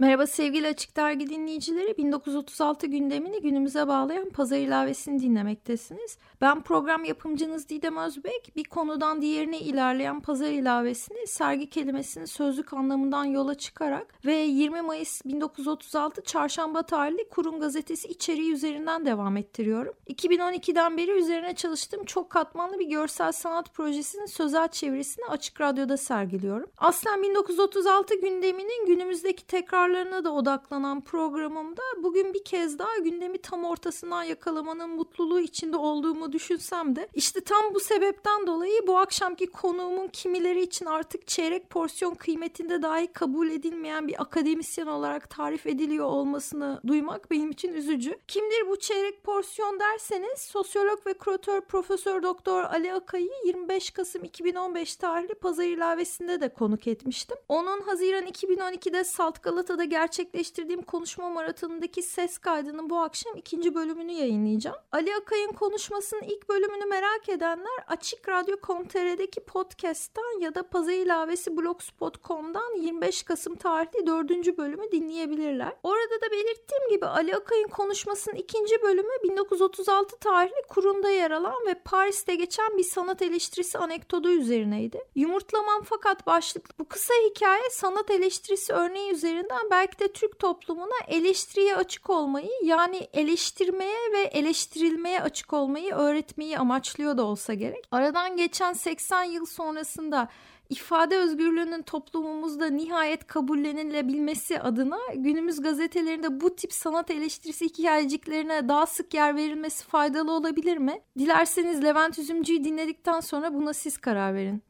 Merhaba sevgili Açık Dergi dinleyicileri. 1936 gündemini günümüze bağlayan pazar ilavesini dinlemektesiniz. Ben program yapımcınız Didem Özbek. Bir konudan diğerine ilerleyen pazar ilavesini sergi kelimesinin sözlük anlamından yola çıkarak ve 20 Mayıs 1936 Çarşamba tarihli Kurum Gazetesi içeriği üzerinden devam ettiriyorum. 2012'den beri üzerine çalıştığım çok katmanlı bir görsel sanat projesinin sözel çevirisini Açık Radyo'da sergiliyorum. Aslen 1936 gündeminin günümüzdeki tekrar tekrarlarına da odaklanan programımda bugün bir kez daha gündemi tam ortasından yakalamanın mutluluğu içinde olduğumu düşünsem de işte tam bu sebepten dolayı bu akşamki konuğumun kimileri için artık çeyrek porsiyon kıymetinde dahi kabul edilmeyen bir akademisyen olarak tarif ediliyor olmasını duymak benim için üzücü. Kimdir bu çeyrek porsiyon derseniz sosyolog ve kuratör Profesör Doktor Ali Akay'ı 25 Kasım 2015 tarihli pazar ilavesinde de konuk etmiştim. Onun Haziran 2012'de Salt Bursa'da gerçekleştirdiğim konuşma maratonundaki ses kaydının bu akşam ikinci bölümünü yayınlayacağım. Ali Akay'ın konuşmasının ilk bölümünü merak edenler Açık Radyo.com.tr'deki podcast'tan ya da Pazar ilavesi blogspot.com'dan 25 Kasım tarihli dördüncü bölümü dinleyebilirler. Orada da belirttiğim gibi Ali Akay'ın konuşmasının ikinci bölümü 1936 tarihli Kurunda yer alan ve Paris'te geçen bir sanat eleştirisi anekdotu üzerineydi. Yumurtlamam fakat başlıklı bu kısa hikaye sanat eleştirisi örneği üzerinden belki de Türk toplumuna eleştiriye açık olmayı yani eleştirmeye ve eleştirilmeye açık olmayı öğretmeyi amaçlıyor da olsa gerek. Aradan geçen 80 yıl sonrasında ifade özgürlüğünün toplumumuzda nihayet kabullenilebilmesi adına günümüz gazetelerinde bu tip sanat eleştirisi hikayeciklerine daha sık yer verilmesi faydalı olabilir mi? Dilerseniz Levent Üzümcü'yü dinledikten sonra buna siz karar verin.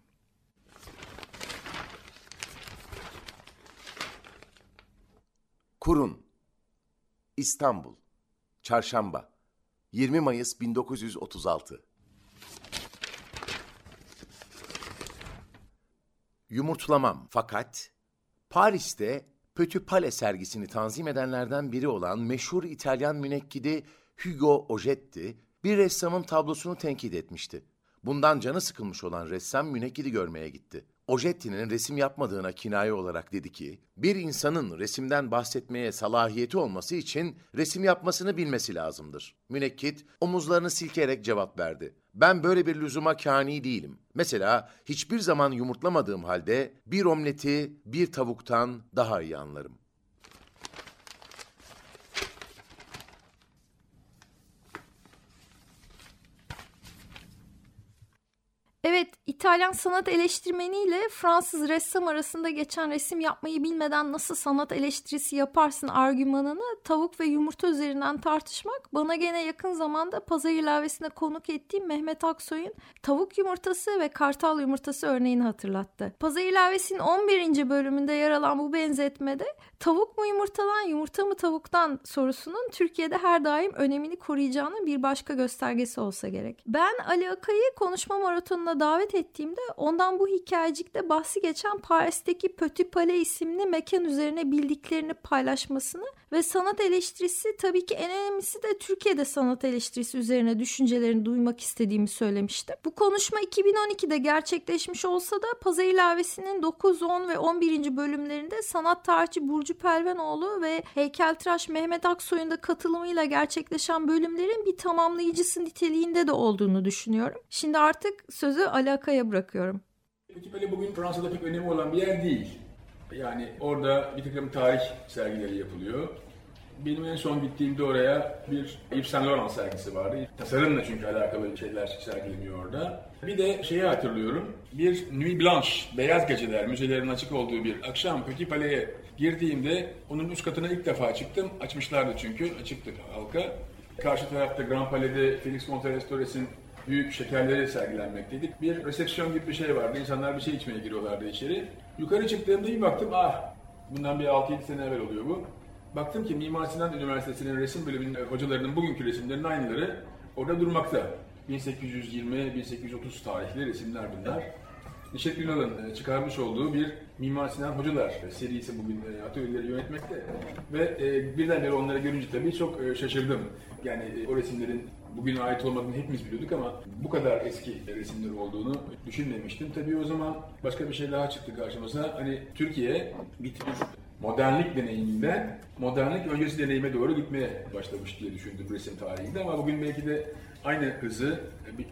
Kurun. İstanbul. Çarşamba. 20 Mayıs 1936 Yumurtlamam. Fakat Paris'te Petit Palais sergisini tanzim edenlerden biri olan meşhur İtalyan münekkidi Hugo Ogetti bir ressamın tablosunu tenkit etmişti. Bundan canı sıkılmış olan ressam münekkidi görmeye gitti. Ojetti'nin resim yapmadığına kinaye olarak dedi ki, bir insanın resimden bahsetmeye salahiyeti olması için resim yapmasını bilmesi lazımdır. Münekkit omuzlarını silkeyerek cevap verdi. Ben böyle bir lüzuma kani değilim. Mesela hiçbir zaman yumurtlamadığım halde bir omleti bir tavuktan daha iyi anlarım. Evet, İtalyan sanat eleştirmeniyle Fransız ressam arasında geçen resim yapmayı bilmeden nasıl sanat eleştirisi yaparsın argümanını tavuk ve yumurta üzerinden tartışmak bana gene yakın zamanda pazar ilavesine konuk ettiğim Mehmet Aksoy'un tavuk yumurtası ve kartal yumurtası örneğini hatırlattı. Pazar ilavesinin 11. bölümünde yer alan bu benzetmede tavuk mu yumurtadan yumurta mı tavuktan sorusunun Türkiye'de her daim önemini koruyacağının bir başka göstergesi olsa gerek. Ben Ali Akay'ı konuşma maratonuna davet ettiğimde ondan bu hikayecikte bahsi geçen Paris'teki Petit Palais isimli mekan üzerine bildiklerini paylaşmasını ve sanat eleştirisi tabii ki en önemlisi de Türkiye'de sanat eleştirisi üzerine düşüncelerini duymak istediğimi söylemişti. Bu konuşma 2012'de gerçekleşmiş olsa da Pazar ilavesinin 9, 10 ve 11. bölümlerinde sanat tarihçi Burcu Pelvenoğlu ve heykeltıraş Mehmet Aksoy'un da katılımıyla gerçekleşen bölümlerin bir tamamlayıcısı niteliğinde de olduğunu düşünüyorum. Şimdi artık sözü alakaya bırakıyorum. Palais bugün Fransa'da pek önemi olan bir yer değil. Yani orada bir takım tarih sergileri yapılıyor. Benim en son gittiğimde oraya bir Yves Saint Laurent sergisi vardı. Tasarımla çünkü alakalı şeyler sergileniyor orada. Bir de şeyi hatırlıyorum. Bir Nuit Blanche, Beyaz Geceler müzelerin açık olduğu bir akşam Petit Palais'e girdiğimde onun üst katına ilk defa çıktım. Açmışlardı çünkü, açıktı halka. Karşı tarafta Grand Palais'de Felix Monterestores'in büyük şekerleri sergilenmekteydik. Bir resepsiyon gibi bir şey vardı. İnsanlar bir şey içmeye giriyorlardı içeri. Yukarı çıktığımda bir baktım ah bundan bir 6-7 sene evvel oluyor bu. Baktım ki Mimar Sinan Üniversitesi'nin resim bölümünün hocalarının bugünkü resimlerinin aynıları orada durmakta. 1820-1830 tarihli resimler bunlar. Nişet Günal'ın e, çıkarmış olduğu bir Mimar Sinan Hocalar serisi bugün e, atölyeleri yönetmekte. Ve e, birdenbire onları görünce tabii çok şaşırdım. Yani o resimlerin bugüne ait olmadığını hepimiz biliyorduk ama bu kadar eski resimler olduğunu düşünmemiştim. Tabii o zaman başka bir şey daha çıktı karşımıza. Hani Türkiye tür modernlik deneyiminden modernlik öncesi deneyime doğru gitmeye başlamış diye düşündüm resim tarihinde ama bugün belki de aynı hızı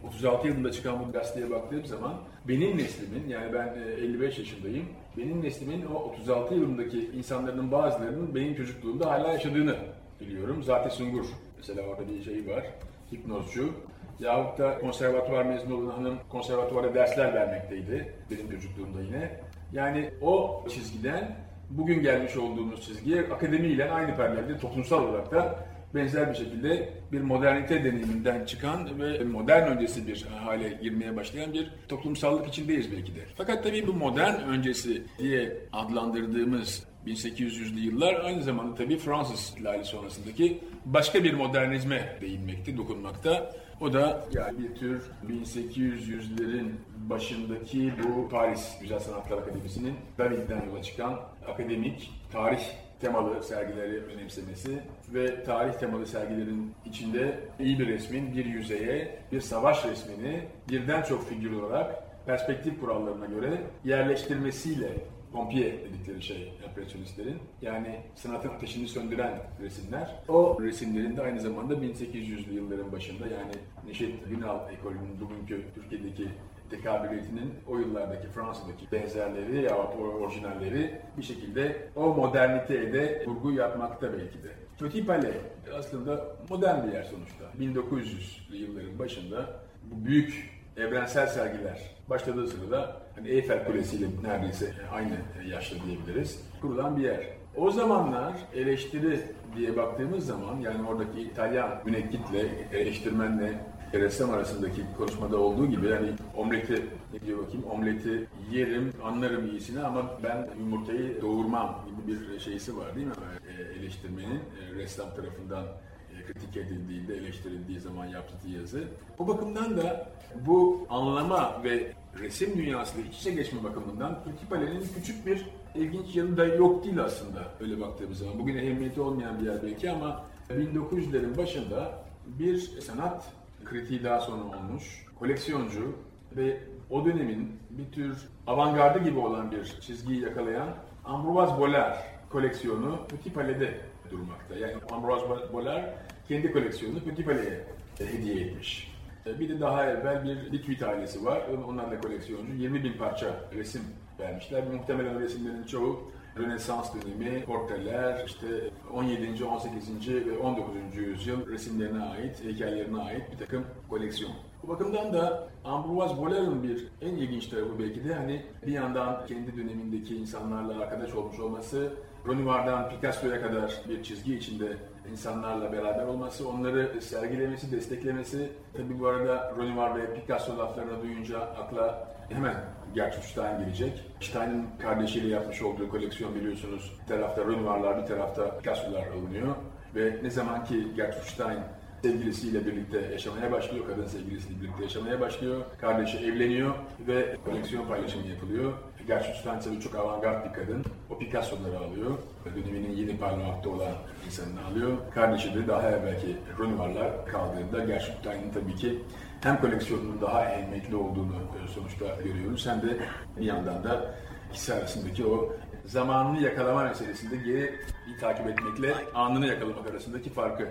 36 yılında çıkan bu gazeteye baktığım zaman benim neslimin yani ben 55 yaşındayım benim neslimin o 36 yılındaki insanların bazılarının benim çocukluğumda hala yaşadığını biliyorum. Zaten Sungur mesela orada bir şey var hipnozcu yahut da konservatuvar mezunu olan hanım konservatuvarda dersler vermekteydi benim çocukluğumda yine. Yani o çizgiden bugün gelmiş olduğumuz çizgiye akademiyle aynı paralelde toplumsal olarak da benzer bir şekilde bir modernite deneyiminden çıkan ve modern öncesi bir hale girmeye başlayan bir toplumsallık içindeyiz belki de. Fakat tabii bu modern öncesi diye adlandırdığımız 1800'lü yıllar aynı zamanda tabii Fransız ihtilali sonrasındaki başka bir modernizme değinmekte, dokunmakta. O da yani bir tür 1800'lerin başındaki bu Paris Güzel Sanatlar Akademisi'nin David'den yola çıkan akademik tarih temalı sergileri önemsemesi ve tarih temalı sergilerin içinde iyi bir resmin bir yüzeye, bir savaş resmini birden çok figür olarak perspektif kurallarına göre yerleştirmesiyle Pompier dedikleri şey empresyonistlerin. Yani sanatın ateşini söndüren resimler. O resimlerin de aynı zamanda 1800'lü yılların başında yani Neşet Günal ekolünün bugünkü Türkiye'deki tekabüliyetinin o yıllardaki Fransa'daki benzerleri ya orijinalleri bir şekilde o moderniteye de vurgu yapmakta belki de. Petit Palais aslında modern bir yer sonuçta. 1900'lü yılların başında bu büyük evrensel sergiler başladığı sırada hani Eyfel Kulesi ile neredeyse aynı yaşta diyebiliriz. Kurulan bir yer. O zamanlar eleştiri diye baktığımız zaman yani oradaki İtalyan münekkitle, eleştirmenle ressam arasındaki konuşmada olduğu gibi yani omleti ne diyor bakayım omleti yerim anlarım iyisini ama ben yumurtayı doğurmam gibi bir şeysi var değil mi e, eleştirmenin e, ressam tarafından e, kritik edildiğinde, eleştirildiği zaman yaptığı yazı. O bakımdan da bu anlama ve resim dünyasıyla iç içe geçme bakımından Türkipale'nin küçük bir ilginç yanı da yok değil aslında öyle baktığımız zaman. Bugün ehemmiyeti olmayan bir yer belki ama 1900'lerin başında bir sanat kritiği daha sonra olmuş, koleksiyoncu ve o dönemin bir tür avantgardı gibi olan bir çizgiyi yakalayan Ambroise Boller koleksiyonu Petit Palais'de durmakta. Yani Ambroise Boller kendi koleksiyonunu Petit Palais'e hediye etmiş. E, bir de daha evvel bir Litwit ailesi var. Onlar da koleksiyoncu. 20 bin parça resim vermişler. Muhtemelen resimlerin çoğu Rönesans dönemi, portreler, işte 17. 18. ve 19. yüzyıl resimlerine ait, heykellerine ait bir takım koleksiyon. Bu bakımdan da Ambroise Boller'ın bir en ilginç tarafı belki de hani bir yandan kendi dönemindeki insanlarla arkadaş olmuş olması, Renoir'dan Picasso'ya kadar bir çizgi içinde insanlarla beraber olması, onları sergilemesi, desteklemesi. Tabi bu arada Renoir ve Picasso laflarını duyunca akla hemen Gertrude Stein gelecek. Stein'in kardeşiyle yapmış olduğu koleksiyon biliyorsunuz. Bir tarafta Renoir'lar, bir tarafta Picasso'lar alınıyor. Ve ne zaman ki Gertrude Stein sevgilisiyle birlikte yaşamaya başlıyor, kadın sevgilisiyle birlikte yaşamaya başlıyor. Kardeşi evleniyor ve koleksiyon paylaşımı yapılıyor. Gerçi Stein tabii çok avantgard bir kadın. O Picasso'ları alıyor. Döneminin yeni parlamakta olan insanını alıyor. Kardeşi de daha evvelki Renoir'lar kaldığında Gertrude tabii ki hem koleksiyonunun daha ehemmiyetli olduğunu e, sonuçta görüyoruz hem de bir yandan da ikisi arasındaki o zamanını yakalama meselesinde geri bir takip etmekle anını yakalamak arasındaki farkı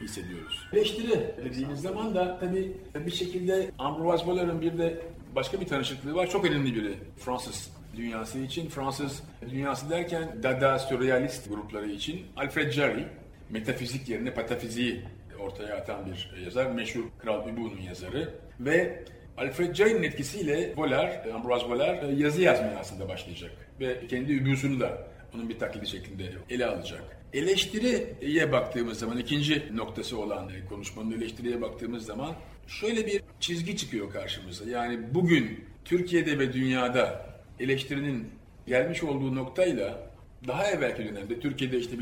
hissediyoruz. Eleştiri dediğimiz zaman da tabii bir şekilde Ambroise Boller'ın bir de başka bir tanışıklığı var. Çok önemli biri Fransız dünyası için. Fransız dünyası derken Dada Surrealist grupları için Alfred Jarry metafizik yerine patafiziği ortaya atan bir yazar. Meşhur Kral Übu'nun yazarı. Ve Alfred Jarry'nin etkisiyle Boller, Ambroise Boller yazı yazmaya aslında başlayacak. Ve kendi übusunu da onun bir taklidi şeklinde ele alacak. Eleştiriye baktığımız zaman ikinci noktası olan konuşmanın eleştiriye baktığımız zaman şöyle bir çizgi çıkıyor karşımıza. Yani bugün Türkiye'de ve dünyada eleştirinin gelmiş olduğu noktayla daha evvelki dönemde Türkiye'de işte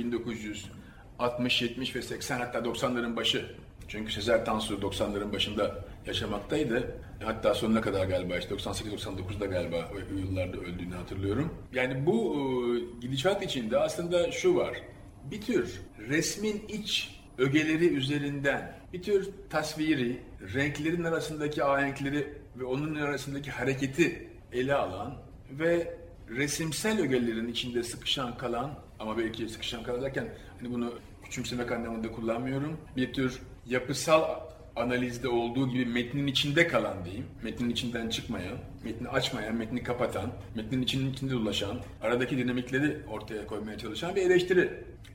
1960, 70 ve 80 hatta 90'ların başı çünkü Sezer Tansu 90'ların başında yaşamaktaydı. Hatta sonuna kadar galiba işte 98-99'da galiba o yıllarda öldüğünü hatırlıyorum. Yani bu e, gidişat içinde aslında şu var. Bir tür resmin iç ögeleri üzerinden bir tür tasviri, renklerin arasındaki ahenkleri ve onun arasındaki hareketi ele alan ve resimsel ögelerin içinde sıkışan kalan ama belki sıkışan kalan derken hani bunu küçümsemek anlamında kullanmıyorum. Bir tür yapısal analizde olduğu gibi metnin içinde kalan diyeyim, metnin içinden çıkmayan, metni açmayan, metni kapatan, metnin içinin içinde dolaşan, aradaki dinamikleri ortaya koymaya çalışan bir eleştiri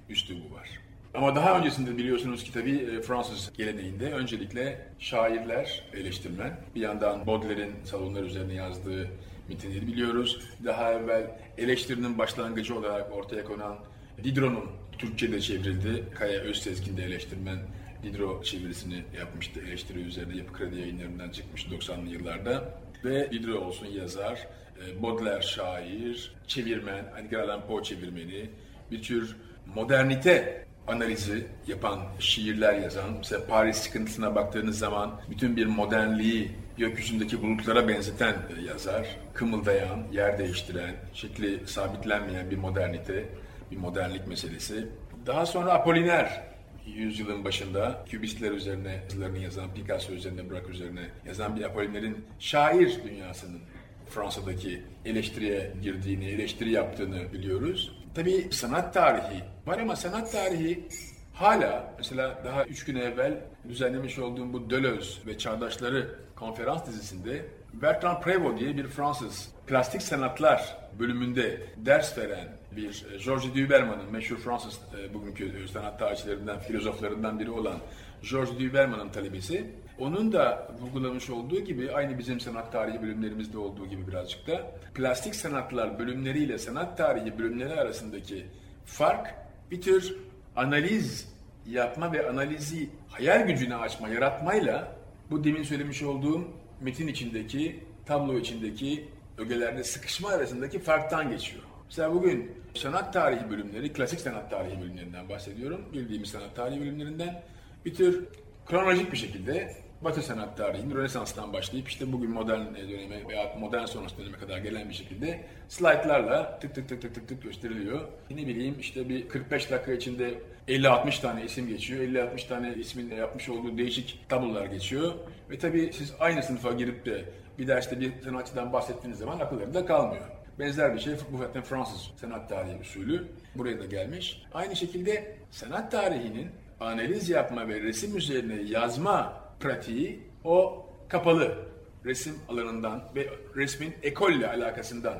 üslubu var. Ama daha öncesinde biliyorsunuz ki tabii e, Fransız geleneğinde öncelikle şairler eleştirmen. Bir yandan Baudelaire'in salonlar üzerine yazdığı metinleri biliyoruz. Daha evvel eleştirinin başlangıcı olarak ortaya konan Diderot'un Türkçe'de çevrildi. Kaya Özsezgin de eleştirmen Diderot çevirisini yapmıştı. Eleştiri üzerine Yapı Kredi yayınlarından çıkmış 90'lı yıllarda. Ve Diderot olsun yazar, e, Baudelaire şair, çevirmen, Edgar Allan Poe çevirmeni, bir tür modernite analizi yapan şiirler yazan, mesela Paris sıkıntısına baktığınız zaman bütün bir modernliği gökyüzündeki bulutlara benzeten yazar, kımıldayan, yer değiştiren, şekli sabitlenmeyen bir modernite, bir modernlik meselesi. Daha sonra Apolliner yüzyılın başında kübistler üzerine yazılarını yazan, Picasso üzerine, Braque üzerine yazan bir Apolliner'in şair dünyasının Fransa'daki eleştiriye girdiğini, eleştiri yaptığını biliyoruz. Tabii sanat tarihi var ama sanat tarihi hala mesela daha üç gün evvel düzenlemiş olduğum bu Deleuze ve Çağdaşları konferans dizisinde Bertrand Prévost diye bir Fransız plastik sanatlar bölümünde ders veren bir e, Georges Duberman'ın meşhur Fransız e, bugünkü sanat tarihçilerinden, filozoflarından biri olan Georges Duberman'ın talebesi. Onun da vurgulamış olduğu gibi aynı bizim sanat tarihi bölümlerimizde olduğu gibi birazcık da plastik sanatlar bölümleriyle sanat tarihi bölümleri arasındaki fark bir tür analiz yapma ve analizi hayal gücüne açma, yaratmayla bu demin söylemiş olduğum metin içindeki, tablo içindeki ögelerde sıkışma arasındaki farktan geçiyor. Mesela bugün sanat tarihi bölümleri, klasik sanat tarihi bölümlerinden bahsediyorum. Bildiğimiz sanat tarihi bölümlerinden bir tür kronolojik bir şekilde Batı sanat tarihinin Rönesans'tan başlayıp işte bugün modern döneme veya modern sonrası döneme kadar gelen bir şekilde slaytlarla tık tık tık tık tık tık gösteriliyor. Ne bileyim işte bir 45 dakika içinde 50-60 tane isim geçiyor. 50-60 tane ismin yapmış olduğu değişik tablolar geçiyor. Ve tabii siz aynı sınıfa girip de bir derste bir sanatçıdan bahsettiğiniz zaman akıllarında kalmıyor. Benzer bir şey bu zaten Fransız sanat tarihi usulü buraya da gelmiş. Aynı şekilde sanat tarihinin analiz yapma ve resim üzerine yazma pratiği o kapalı resim alanından ve resmin ekolle alakasından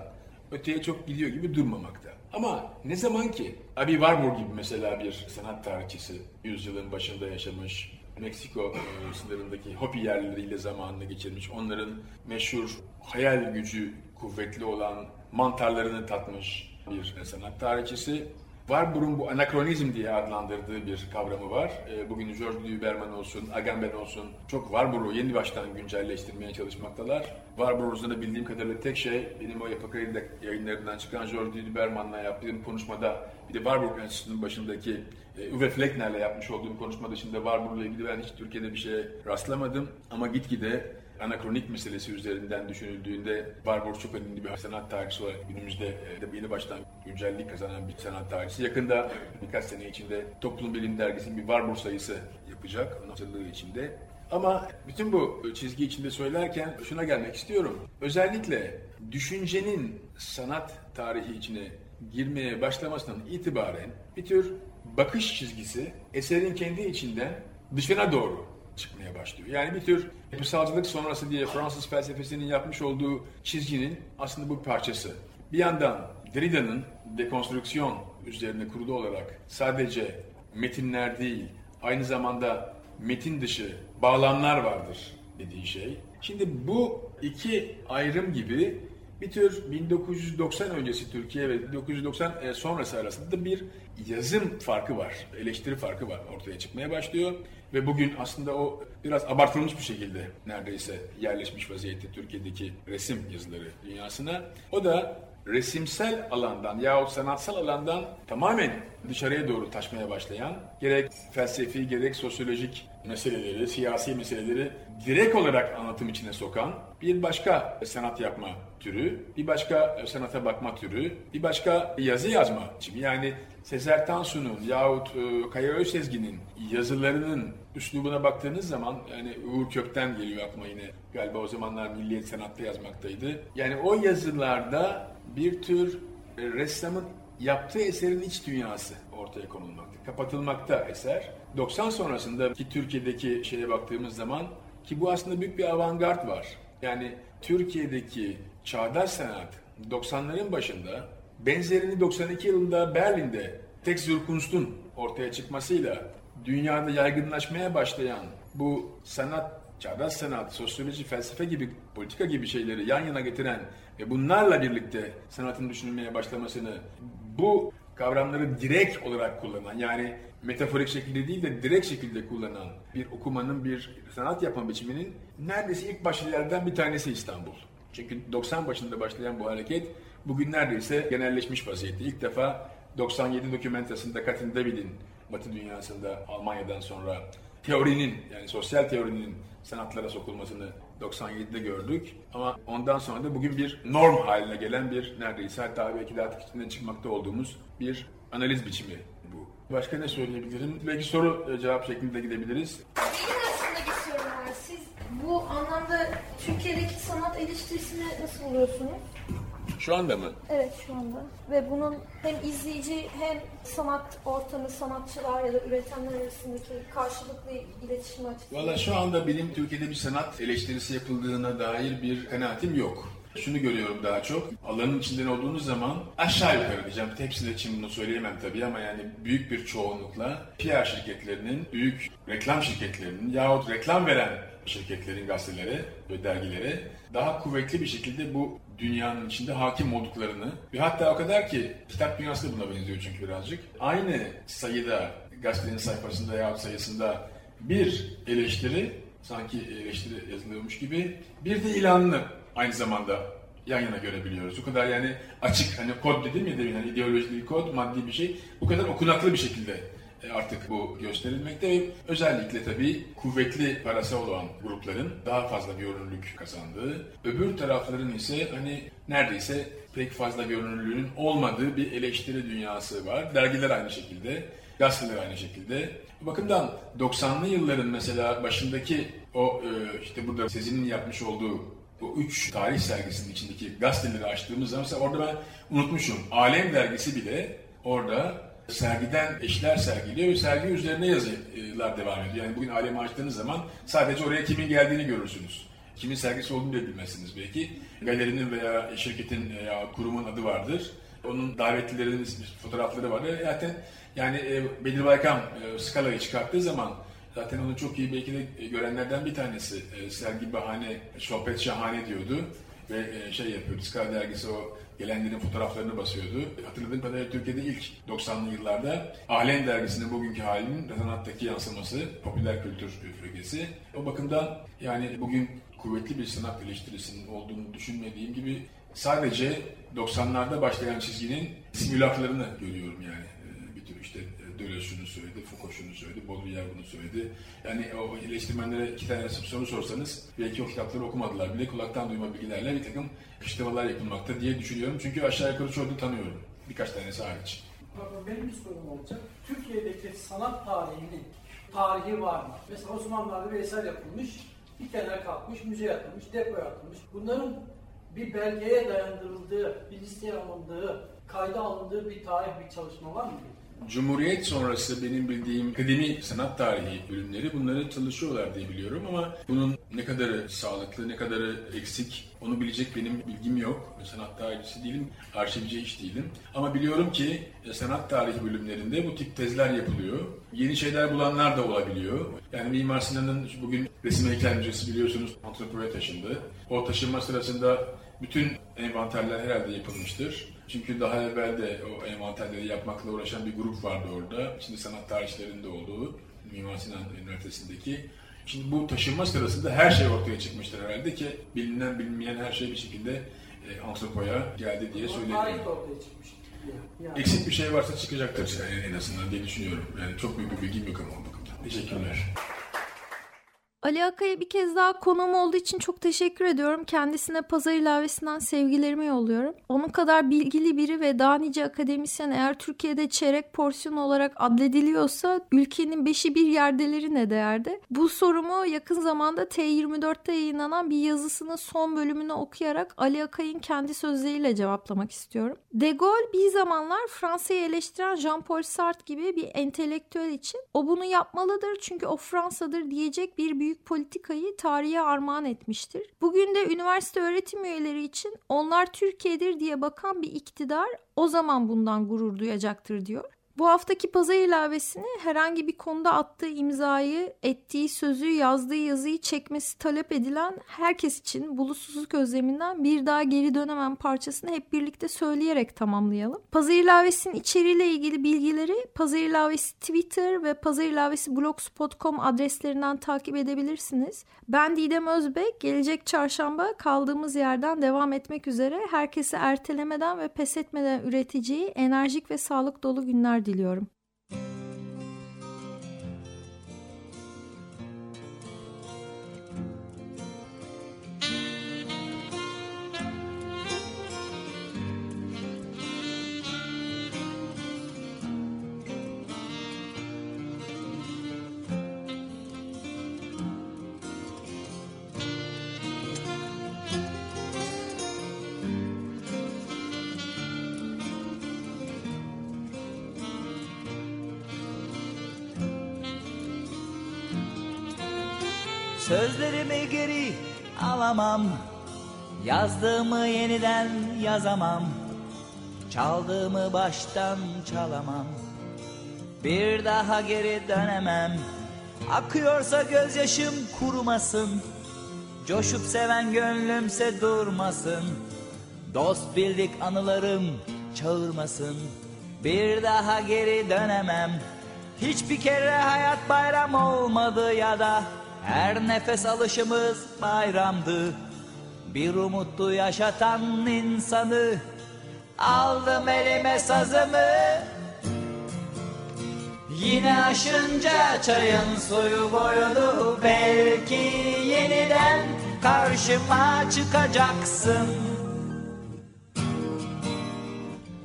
öteye çok gidiyor gibi durmamakta. Ama ne zaman ki Abi Warburg gibi mesela bir sanat tarihçisi yüzyılın başında yaşamış, Meksiko e, sınırındaki Hopi yerlileriyle zamanını geçirmiş, onların meşhur hayal gücü kuvvetli olan mantarlarını tatmış bir sanat tarihçisi. Warburg'un bu anakronizm diye adlandırdığı bir kavramı var. E, bugün George Duberman olsun, Agamben olsun çok Warburg'u yeni baştan güncelleştirmeye çalışmaktalar. Warburg'un da bildiğim kadarıyla tek şey benim o Yapı Kredi yayınlarından çıkan George Duberman'la yaptığım konuşmada bir de Warburg Enstitüsü'nün başındaki e, Uwe Fleckner'le yapmış olduğum konuşma dışında Warburg'la ilgili ben hiç Türkiye'de bir şeye rastlamadım. Ama gitgide anakronik meselesi üzerinden düşünüldüğünde Barbaros çok önemli bir sanat tarihçisi olarak günümüzde e, yeni baştan güncellik kazanan bir sanat tarihçisi. Yakında birkaç sene içinde Toplum Bilim Dergisi'nin bir Barbaros sayısı yapacak. Onun içinde. Ama bütün bu çizgi içinde söylerken şuna gelmek istiyorum. Özellikle düşüncenin sanat tarihi içine girmeye başlamasından itibaren bir tür bakış çizgisi eserin kendi içinden dışına doğru çıkmaya başlıyor. Yani bir tür yapısalcılık sonrası diye Fransız felsefesinin yapmış olduğu çizginin aslında bu parçası. Bir yandan Derrida'nın dekonstrüksiyon üzerine kurulu olarak sadece metinler değil, aynı zamanda metin dışı bağlamlar vardır dediği şey. Şimdi bu iki ayrım gibi bir tür 1990 öncesi Türkiye ve 1990 e, sonrası arasında da bir yazım farkı var, eleştiri farkı var ortaya çıkmaya başlıyor. Ve bugün aslında o biraz abartılmış bir şekilde neredeyse yerleşmiş vaziyette Türkiye'deki resim yazıları dünyasına. O da resimsel alandan yahut sanatsal alandan tamamen dışarıya doğru taşmaya başlayan gerek felsefi gerek sosyolojik meseleleri, siyasi meseleleri direkt olarak anlatım içine sokan bir başka sanat yapma türü, bir başka sanata bakma türü, bir başka yazı yazma biçimi. Yani Sezer Tansu'nun yahut e, Kaya Özsezgin'in yazılarının üslubuna baktığınız zaman yani Uğur Kökten geliyor aklıma yine galiba o zamanlar Milliyet Sanat'ta yazmaktaydı. Yani o yazılarda bir tür e, ressamın yaptığı eserin iç dünyası ortaya konulmakta. Kapatılmakta eser. 90 sonrasında ki Türkiye'deki şeye baktığımız zaman ki bu aslında büyük bir avantgard var. Yani Türkiye'deki çağdaş sanat 90'ların başında benzerini 92 yılında Berlin'de Textur Kunst'un ortaya çıkmasıyla dünyada yaygınlaşmaya başlayan bu sanat, çağdaş sanat, sosyoloji, felsefe gibi, politika gibi şeyleri yan yana getiren ve bunlarla birlikte sanatın düşünülmeye başlamasını bu kavramları direkt olarak kullanan yani metaforik şekilde değil de direkt şekilde kullanan bir okumanın, bir sanat yapma biçiminin neredeyse ilk başlılardan bir tanesi İstanbul. Çünkü 90 başında başlayan bu hareket bugün neredeyse genelleşmiş vaziyette. İlk defa 97 dokümentasında Katin David'in Batı dünyasında Almanya'dan sonra teorinin yani sosyal teorinin sanatlara sokulmasını 97'de gördük. Ama ondan sonra da bugün bir norm haline gelen bir neredeyse hatta belki de artık içinden çıkmakta olduğumuz bir analiz biçimi bu. Başka ne söyleyebilirim? Belki soru e, cevap şeklinde gidebiliriz. Benim aslında bir sorum var. Siz bu anlamda Türkiye'deki sanat eleştirisini nasıl buluyorsunuz? Şu anda mı? Evet şu anda. Ve bunun hem izleyici hem sanat ortamı, sanatçılar ya da üretenler arasındaki karşılıklı iletişim açısından. Valla şu anda benim Türkiye'de bir sanat eleştirisi yapıldığına dair bir kanaatim yok. Şunu görüyorum daha çok. Alanın içinden olduğunuz zaman aşağı yukarı diyeceğim. Hepsinin için bunu söyleyemem tabii ama yani büyük bir çoğunlukla PR şirketlerinin, büyük reklam şirketlerinin yahut reklam veren şirketlerin gazetelere ve dergilere daha kuvvetli bir şekilde bu dünyanın içinde hakim olduklarını ve hatta o kadar ki kitap dünyası da buna benziyor çünkü birazcık. Aynı sayıda gazetenin sayfasında yahut sayısında bir eleştiri sanki eleştiri yazılıyormuş gibi bir de ilanını aynı zamanda yan yana görebiliyoruz. O kadar yani açık hani kod dedim ya demin hani ideolojik kod maddi bir şey bu kadar okunaklı bir şekilde artık bu gösterilmekte özellikle tabii kuvvetli parası olan grupların daha fazla görünürlük kazandığı, öbür tarafların ise hani neredeyse pek fazla görünürlüğün olmadığı bir eleştiri dünyası var. Dergiler aynı şekilde, gazeteler aynı şekilde. Bu bakımdan 90'lı yılların mesela başındaki o e, işte burada Sezin'in yapmış olduğu bu üç tarih sergisinin içindeki gazeteleri açtığımız zaman mesela orada ben unutmuşum. Alem dergisi bile orada sergiden eşler sergiliyor ve sergi üzerine yazılar devam ediyor. Yani bugün alemi açtığınız zaman sadece oraya kimin geldiğini görürsünüz. Kimin sergisi olduğunu bile bilmezsiniz belki. Galerinin veya şirketin veya kurumun adı vardır. Onun davetlilerinin fotoğrafları vardır. Zaten yani e, Bedir Baykam e, skalayı çıkarttığı zaman zaten onu çok iyi belki de görenlerden bir tanesi. E, sergi bahane, sohbet şahane diyordu ve e, şey yapıyordu. Skala dergisi o gelenlerin fotoğraflarını basıyordu. Hatırladığım kadarıyla Türkiye'de ilk 90'lı yıllarda Alem dergisinin bugünkü halinin sanattaki yansıması, popüler kültür ögesi. O bakımdan yani bugün kuvvetli bir sanat eleştirisinin olduğunu düşünmediğim gibi sadece 90'larda başlayan çizginin simülaklarını görüyorum yani. Ee, bir tür işte Deleuze şunu söyledi, Foucault şunu söyledi, Baudrillard bunu söyledi. Yani o eleştirmenlere iki tane soru sorsanız belki o kitapları okumadılar bile kulaktan duyma bilgilerle bir takım kışlamalar yapılmakta diye düşünüyorum. Çünkü aşağı yukarı çoğunu tanıyorum. Birkaç tanesi hariç. Benim bir sorum olacak. Türkiye'deki sanat tarihinin tarihi var mı? Mesela Osmanlılar'da bir eser yapılmış, bir kenara kalkmış, müze yapılmış, depo yapılmış. Bunların bir belgeye dayandırıldığı, bir listeye alındığı, kayda alındığı bir tarih, bir çalışma var mı? Cumhuriyet sonrası benim bildiğim akademi sanat tarihi bölümleri bunları çalışıyorlar diye biliyorum ama bunun ne kadarı sağlıklı, ne kadarı eksik onu bilecek benim bilgim yok. Sanat tarihçisi değilim, arşivci hiç değilim. Ama biliyorum ki e, sanat tarihi bölümlerinde bu tip tezler yapılıyor. Yeni şeyler bulanlar da olabiliyor. Yani Mimar Sinan'ın bugün resim heykel müzesi biliyorsunuz antropoloya taşındı. O taşınma sırasında bütün envanterler herhalde yapılmıştır. Çünkü daha evvel de o envanterleri yapmakla uğraşan bir grup vardı orada. Şimdi sanat tarihçilerinin de olduğu. Mimar Sinan Üniversitesi'ndeki. Şimdi bu taşınma sırasında her şey ortaya çıkmıştır herhalde ki bilinen bilinmeyen her şey bir şekilde e, antropoya geldi diye de ortaya çıkmış. Yani. Eksik bir şey varsa çıkacaktır yani en azından diye düşünüyorum. Yani çok büyük bir bilgim yok ama o bakımdan. Teşekkürler. Ali Akay'a bir kez daha konuğum olduğu için çok teşekkür ediyorum. Kendisine pazar ilavesinden sevgilerimi yolluyorum. Onun kadar bilgili biri ve daha nice akademisyen eğer Türkiye'de çeyrek porsiyon olarak adlediliyorsa ülkenin beşi bir yerdeleri ne değerde? Bu sorumu yakın zamanda T24'te yayınlanan bir yazısının son bölümünü okuyarak Ali Akay'ın kendi sözleriyle cevaplamak istiyorum. De Gaulle bir zamanlar Fransa'yı eleştiren Jean-Paul Sartre gibi bir entelektüel için o bunu yapmalıdır çünkü o Fransa'dır diyecek bir büyük politikayı tarihe armağan etmiştir. Bugün de üniversite öğretim üyeleri için onlar Türkiye'dir diye bakan bir iktidar o zaman bundan gurur duyacaktır diyor. Bu haftaki pazar ilavesini herhangi bir konuda attığı imzayı, ettiği sözü, yazdığı yazıyı çekmesi talep edilen herkes için bulutsuzluk özleminden bir daha geri dönemem parçasını hep birlikte söyleyerek tamamlayalım. Pazar ilavesinin içeriğiyle ilgili bilgileri Pazar ilavesi Twitter ve Pazar ilavesi blogspot.com adreslerinden takip edebilirsiniz. Ben Didem Özbek, gelecek çarşamba kaldığımız yerden devam etmek üzere herkese ertelemeden ve pes etmeden üreteceği enerjik ve sağlık dolu günler diliyorum. Sözlerimi geri alamam. Yazdığımı yeniden yazamam. Çaldığımı baştan çalamam. Bir daha geri dönemem. Akıyorsa gözyaşım kurumasın. Coşup seven gönlümse durmasın. Dost bildik anılarım çağırmasın. Bir daha geri dönemem. Hiçbir kere hayat bayram olmadı ya da her nefes alışımız bayramdı. Bir umutlu yaşatan insanı Aldım elime sazımı. Yine aşınca çayın suyu boyunu Belki yeniden karşıma çıkacaksın.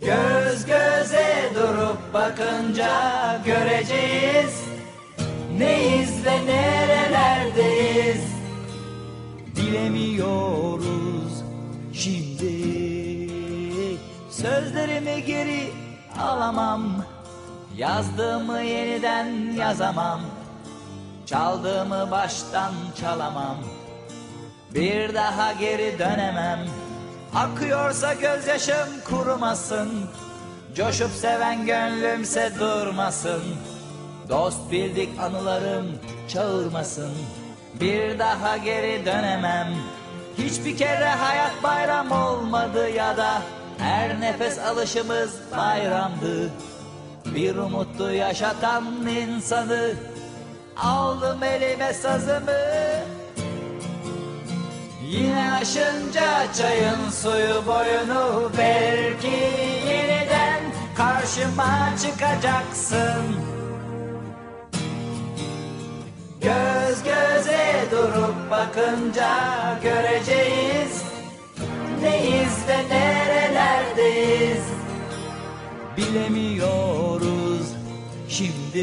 Göz göze durup bakınca göreceğiz Neyiz ve nerelerdeyiz? Bilemiyoruz şimdi. Sözlerimi geri alamam. Yazdığımı yeniden yazamam. Çaldığımı baştan çalamam. Bir daha geri dönemem. Akıyorsa gözyaşım kurumasın. Coşup seven gönlümse durmasın Dost bildik anılarım çağırmasın. Bir daha geri dönemem. Hiçbir kere hayat bayram olmadı ya da Her nefes alışımız bayramdı. Bir umutlu yaşatan insanı Aldım elime sazımı. Yine aşınca çayın suyu boyunu Belki yeniden karşıma çıkacaksın Göz göze durup bakınca göreceğiz. Neyiz ve nerelerdeyiz? Bilemiyoruz şimdi